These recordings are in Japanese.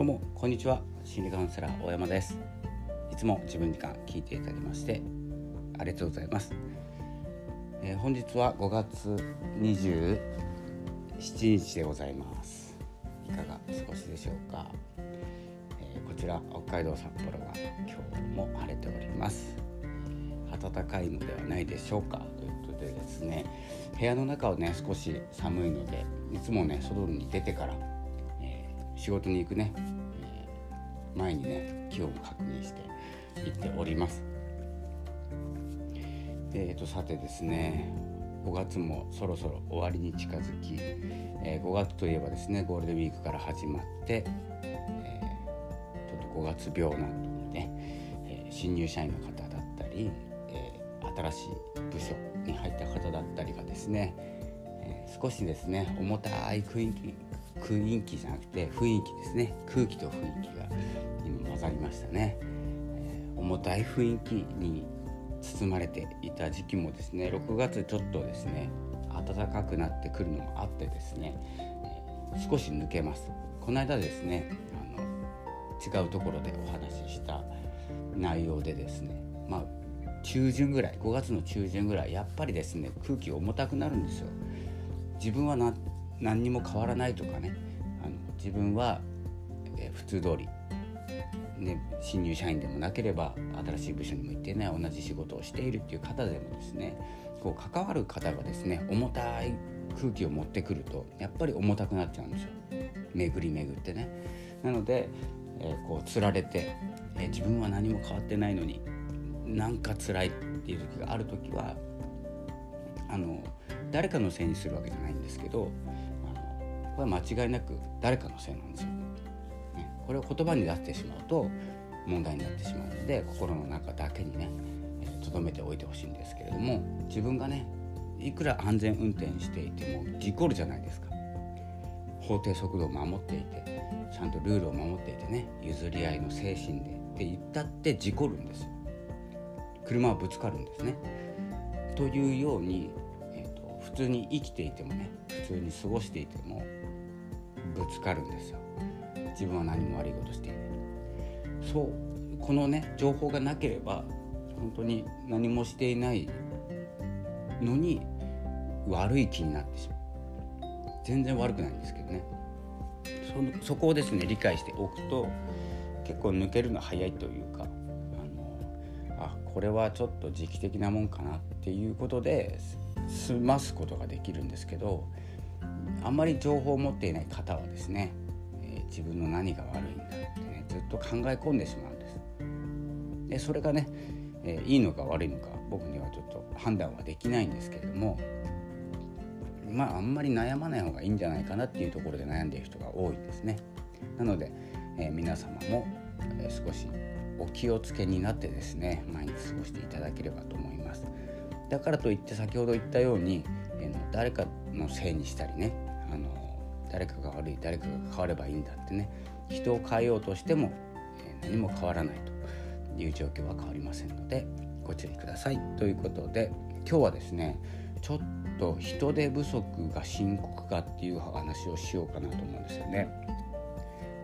どうもこんにちは。心理カウンセラー大山です。いつも自分時間聞いていただきましてありがとうございます、えー、本日は5月27日でございます。いかがお過ごしでしょうか、えー、こちら北海道札幌は今日も晴れております。暖かいのではないでしょうか。ということでですね部屋の中はね少し寒いのでいつもね外に出てから仕事に行くね、えー、前にね気温を確認して行っております。えーと、さてですね5月もそろそろ終わりに近づき、えー、5月といえばですねゴールデンウィークから始まって、えー、ちょっと5月病なんてね、えー、新入社員の方だったり、え新しい部署に入った方だったりがですね、え少しですね重たい雰囲気雰囲気じゃなくて雰囲気ですね。空気と雰囲気が今混ざりましたね、えー、重たい雰囲気に包まれていた時期もですね6月ちょっとですね暖かくなってくるのもあってですね、えー、少し抜けます。この間ですねあの違うところでお話しした内容でですねまあ中旬ぐらい5月の中旬ぐらいやっぱりですね空気重たくなるんですよ。自分はな何にも変わらないとかねあの自分は、えー、普通通り、ね、新入社員でもなければ新しい部署にも行ってね同じ仕事をしているっていう方でもですねこう関わる方がですね重たい空気を持ってくるとやっぱり重たくなっちゃうんですよ巡り巡ってね。なので、えー、こうつられて、えー、自分は何も変わってないのになんか辛いっていう時がある時はあの誰かのせいにするわけじゃないんですけどこれは間違いなく誰かのせいなんですよ。ね、これを言葉に出してしまうと問題になってしまうので心の中だけにねとどめておいてほしいんですけれども自分がねいくら安全運転していても事故るじゃないですか。法定速度を守っていてちゃんとルールを守っていてね譲り合いの精神でって言ったって事故るんですよ。車はぶつかるんですね。というように、普通に生きていてもね普通に過ごしていてもぶつかるんですよ。自分は何も悪いことしていない。そうこのね情報がなければ本当に何もしていないのに悪い気になってしまう。全然悪くないんですけどね。そそこをですね理解しておくと結構抜けるの早いというかあのあこれはちょっと時期的なもんかなっていうことで済ますことができるんですけどあんまり情報を持っていない方はですね、え、自分の何が悪いんだってねずっと考え込んでしまうんです。でそれがね、え、いいのか悪いのか僕にはちょっと判断はできないんですけれどもまああんまり悩まない方がいいんじゃないかなっていうところで悩んでいる人が多いんですね。なので、え、皆様も、え、少しお気をつけになってですね毎日過ごしていただければと思います。だからといって先ほど言ったように、えー、誰かのせいにしたりねあの誰かが悪い誰かが変わればいいんだってね人を変えようとしても、えー、何も変わらないという状況は変わりませんのでご注意くださいということで今日はですねちょっと人手不足が深刻かっていう話をしようかなと思うんですよね。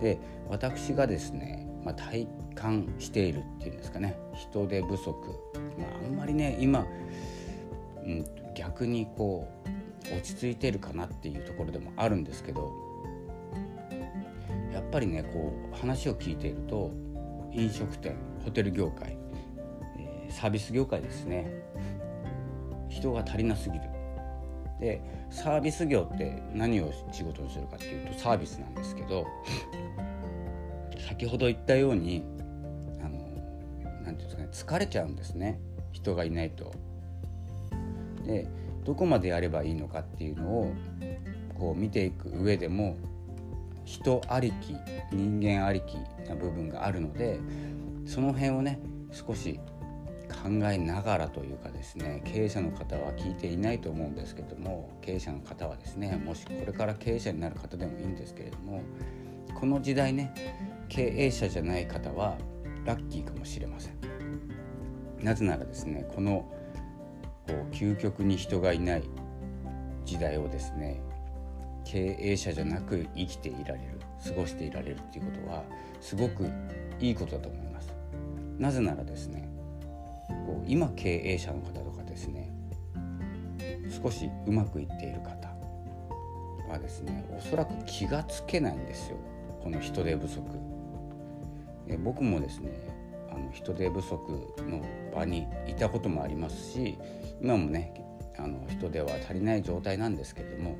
で私がですね、まあ、体感しているっていうんですかね。人手不足、まあ、あんまりね今、うん、逆にこう落ち着いてるかなっていうところでもあるんですけどやっぱりねこう話を聞いていると飲食店ホテル業界、え、サービス業界ですね。人が足りなすぎる。でサービス業って何を仕事にするかっていうとサービスなんですけど先ほど言ったようにあのなんていうんですかね疲れちゃうんですね人がいないと。でどこまでやればいいのかっていうのをこう見ていく上でも人ありき人間ありきな部分があるのでその辺をね少し考えながらというかですね経営者の方は聞いていないと思うんですけども経営者の方はですねもしこれから経営者になる方でもいいんですけれどもこの時代ね経営者じゃない方はラッキーかもしれません。なぜならですねこのこう究極に人がいない時代をですね経営者じゃなく生きていられる過ごしていられるっていうことはすごくいいことだと思います。なぜならですねこう今経営者の方とかですね少しうまくいっている方はですねおそらく気がつけないんですよこの人手不足。え僕もですねあの人手不足の場にいたこともありますし今もねあの人手は足りない状態なんですけれども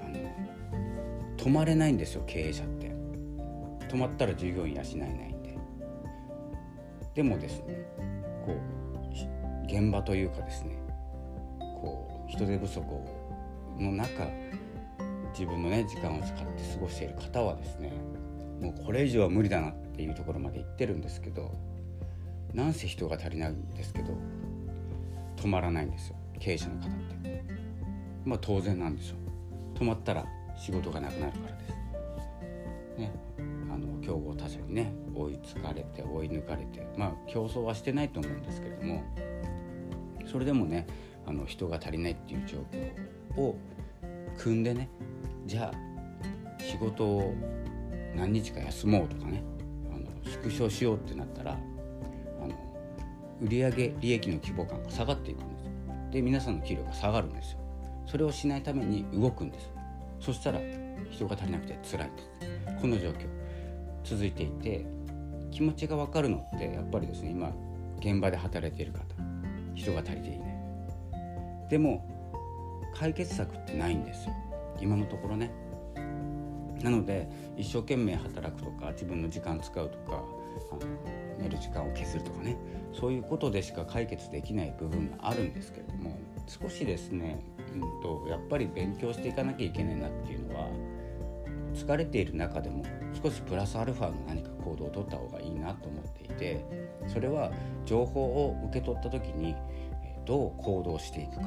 あの止まれないんですよ経営者って。止まったら従業員養えないんで。でもですねこう現場というかですねこう人手不足の中自分のね時間を使って過ごしている方はですねもうこれ以上は無理だなっていうところまで行ってるんですけどなんせ人が足りないんですけど止まらないんですよ。経営者の方って。まあ当然なんですよ。止まったら仕事がなくなるからです。ね。あの競合他社にね追いつかれて追い抜かれてまあ競争はしてないと思うんですけれどもそれでもねあの人が足りないっていう状況を組んでねじゃあ仕事を何日か休もうとかねあの縮小しようってなったらあの売上利益の規模感が下がっていくんですで皆さんの給料が下がるんですよ。それをしないために動くんです。そしたら人が足りなくて辛いんです。この状況。続いていて気持ちが分かるのってやっぱりですね今現場で働いている方。人が足りていない。でも解決策ってないんですよ。今のところね。なので一生懸命働くとか自分の時間使うとか寝る時間を削るとかね。そういうことでしか解決できない部分があるんですけれども少しですね、うんと、やっぱり勉強していかなきゃいけないなっていうのは疲れている中でも少しプラスアルファの何か行動をとった方がいいなと思っていてそれは情報を受け取った時にどう行動していくか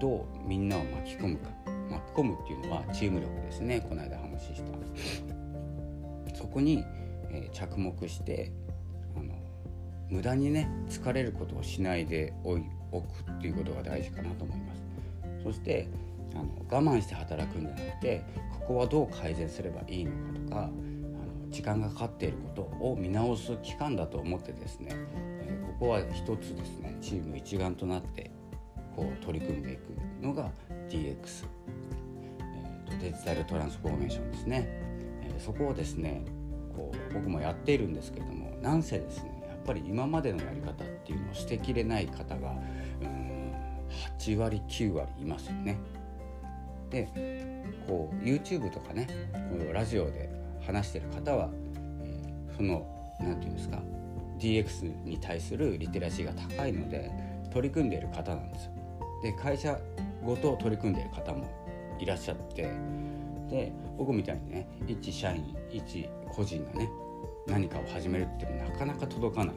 どうみんなを巻き込むか巻き込むっていうのはチーム力ですね。この間話した。そこに、えー、着目してあの無駄にね疲れることをしないでおくっていうことが大事かなと思います。そしてあの我慢して働くんじゃなくてここはどう改善すればいいのかとかあの時間がかかっていることを見直す期間だと思ってですね、えー、ここは一つですねチーム一丸となってこう取り組んでいくのが DX、デジタルトランスフォーメーションですね、えー、そこをですねこう僕もやっているんですけどもなんせですねやっぱり今までのやり方っていうのを捨てきれない方がうん8割9割いますよね。でこう YouTube とかねこのラジオで話してる方は、えー、その何て言うんですか DX に対するリテラシーが高いので取り組んでいる方なんですよ。で会社ごと取り組んでいる方もいらっしゃってで僕みたいにね一社員一個人がね何かを始めるってなかなか届かない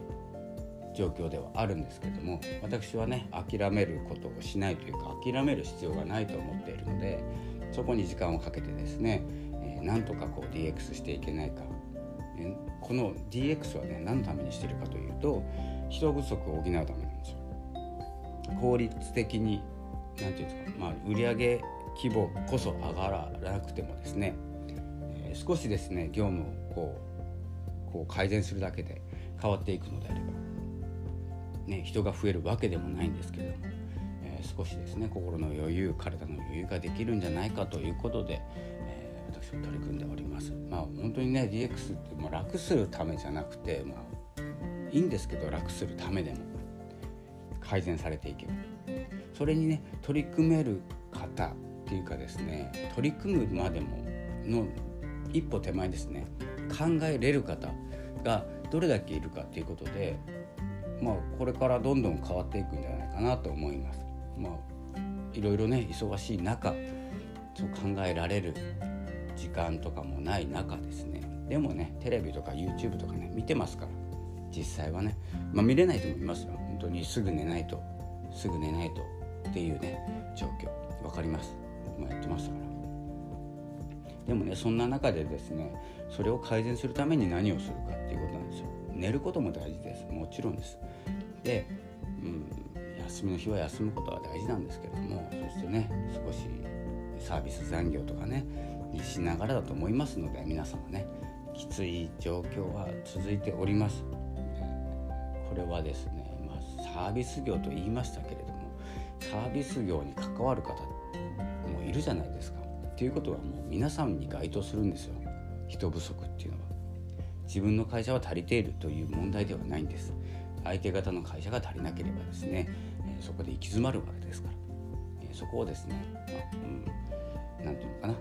状況ではあるんですけども私はね諦めることをしないというか諦める必要がないと思っているのでそこに時間をかけてですね、えー、なんとかこう DX していけないか、この DX はね何のためにしてるかというと人不足を補うためなんですよ。効率的に何て言うんですか、まあ、売上規模こそ上がらなくてもですね、えー、少しですね業務をこうこう改善するだけで変わっていくのであれば、ね、人が増えるわけでもないんですけれども、えー、少しですね心の余裕体の余裕ができるんじゃないかということで、えー、私も取り組んでおります。まあ、本当にね DX ってもう楽するためじゃなくて、まあ、いいんですけど楽するためでも改善されていけばそれにね取り組める方ていうかですね取り組むまでもの一歩手前ですね考えれる方がどれだけいるかっていうことでまあこれからどんどん変わっていくんじゃないかなと思います。まあいろいろね忙しい中そう考えられる時間とかもない中ですね。でもねテレビとか YouTube とかね見てますから実際はね、まあ、見れないと思いますよ。本当にすぐ寝ないとすぐ寝ないとっていうね状況。分かります。僕もやってましたから。でもねそんな中でですねそれを改善するために何をするかっていうことなんですよ。寝ることも大事です。もちろんです。で、うん、休みの日は休むことは大事なんですけれどもそしてね少しサービス残業とかねにしながらだと思いますので皆様ねきつい状況は続いております。これはですね、まあ、サービス業と言いましたけれどもサービス業に関わる方もいるじゃないですか。ということはもう皆さんに該当するんですよ。人不足っていうのは。自分の会社は足りているという問題ではないんです。相手方の会社が足りなければですね、えそこで行き詰まるわけですから、えそこをですね、まあ、うん、なていうのかな。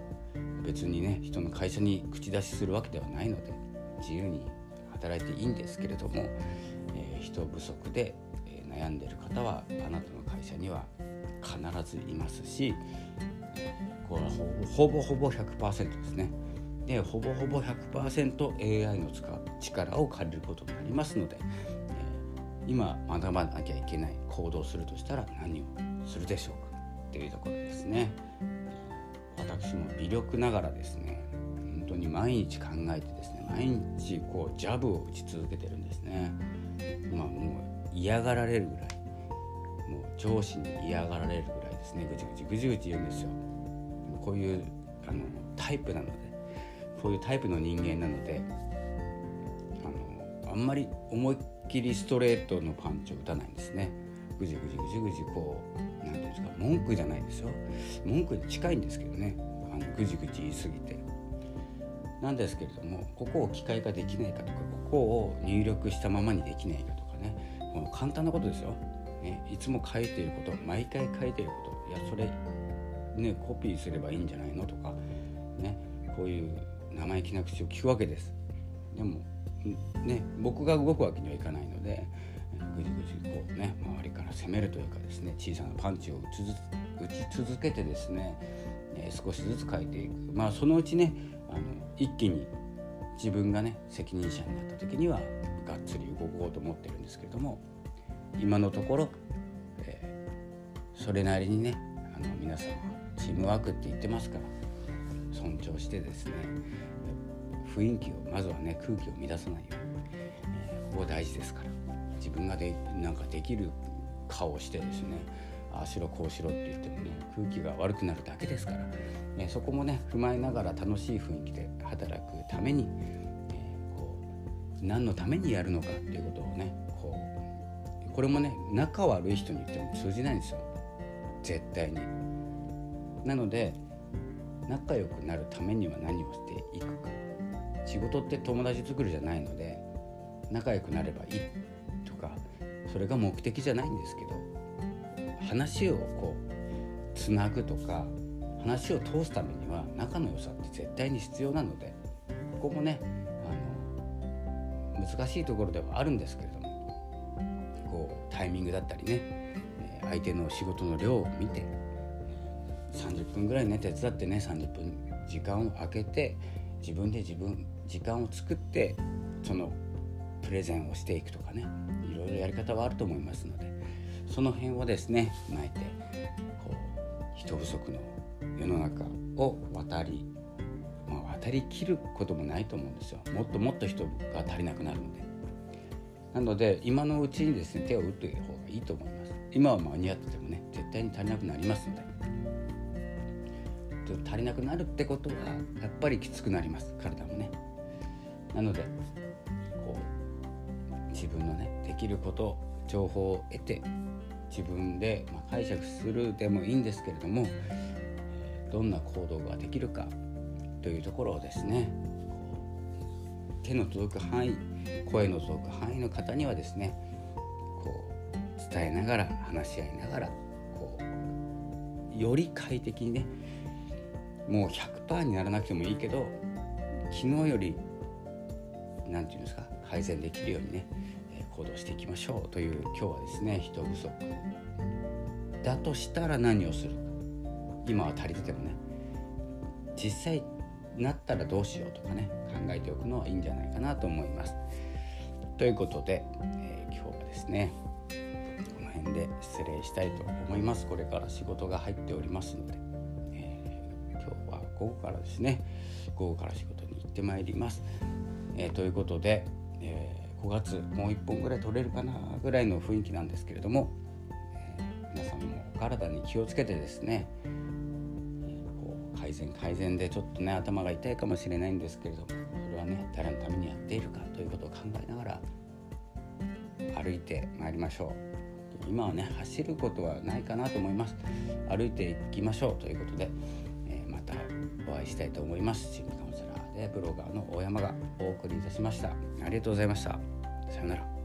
別にね人の会社に口出しするわけではないので自由に働いていいんですけれども、えー、人不足で、え悩んでる方はあなたの会社には必ずいますしこれはほぼほぼ100%ですね。でほぼほぼ 100%AI の力を借りることになりますので、えー、今学ばなきゃいけない行動するとしたら何をするでしょうかっていうところですね。私も微力ながらですね本当に毎日考えてですね毎日こうジャブを打ち続けてるんですね。まあもう嫌がられるぐらいもう上司に嫌がられるぐらいですね。ぐちぐちぐちぐち言うんですよ。こういうあのタイプなので。こういうタイプの人間なのであのあんまり思いっきりストレートのパンチを打たないんですね。ぐじぐじぐじぐじこう何て言うんですか文句じゃないですよ。文句に近いんですけどね。あのぐじぐじ言い過ぎて。なんですけれどもここを機械化できないかとかここを入力したままにできないかとかね。もう簡単なことですよ、ね、いつも書いていること毎回書いていることいやそれねコピーすればいいんじゃないのとかねこういう生意気な口を聞くわけです。でもね僕が動くわけにはいかないのでぐじぐじこうね周りから攻めるというかですね小さなパンチを打ち続けてですね、え、少しずつ書いていく。まあそのうちねあの一気に自分がね責任者になった時にはがっつり動こうと思ってるんですけれども今のところ、えー、それなりにねあの皆さんチームワークって言ってますから尊重してですね雰囲気をまずはね空気を乱さないように、えー、ここ大事ですから自分がでなんかできる顔をしてですねああしろこうしろって言ってもね空気が悪くなるだけですから、ね、そこもね踏まえながら楽しい雰囲気で働くために、えー、こう何のためにやるのかっていうことをねこうこれもね仲悪い人に言っても通じないんですよ絶対に。なので仲良くなるためには何をしていくか仕事って友達作るじゃないので仲良くなればいいとかそれが目的じゃないんですけど話をこうつなぐとか話を通すためには仲の良さって絶対に必要なのでここもねあの難しいところではあるんですけれどこうタイミングだったりね相手の仕事の量を見て30分ぐらいね手伝ってね30分時間を空けて自分で自分時間を作ってそのプレゼンをしていくとかねいろいろやり方はあると思いますのでその辺をですね踏まえてこう人不足の世の中を渡り、まあ、渡りきることもないと思うんですよ。もっともっと人が足りなくなるので。なので今のうちにですね手を打っている方がいいと思います。今は間に合っててもね絶対に足りなくなりますので。足りなくなるってことはやっぱりきつくなります。体もね。なのでこう自分のねできること情報を得て自分で、ま解釈するでもいいんですけれどもどんな行動ができるかというところをですね手の届く範囲声の届く範囲の方にはですねこう伝えながら話し合いながらこうより快適にねもう100%にならなくてもいいけど昨日より何て言うんですか改善できるようにね行動していきましょうという今日はですね人不足。だとしたら何をするか。今は足りててもね実際なったらどうしようとかね考えておくのはいいんじゃないかなと思います。ということで、えー、今日はですねこの辺で失礼したいと思います。これから仕事が入っておりますので、えー、今日は午後からですね午後から仕事に行ってまいります。えー、ということで、え5月もう1本ぐらい取れるかなぐらいの雰囲気なんですけれども、え、皆さんもお体に気をつけてですね、改善改善でちょっとね頭が痛いかもしれないんですけれどもそれはね誰のためにやっているかということを考えながら歩いてまいりましょう。今はね走ることはないかなと思います。歩いていきましょう。ということで、えー、またお会いしたいと思います。心理カウンセラーでブロガーの大山がお送りいたしました。ありがとうございました。さようなら。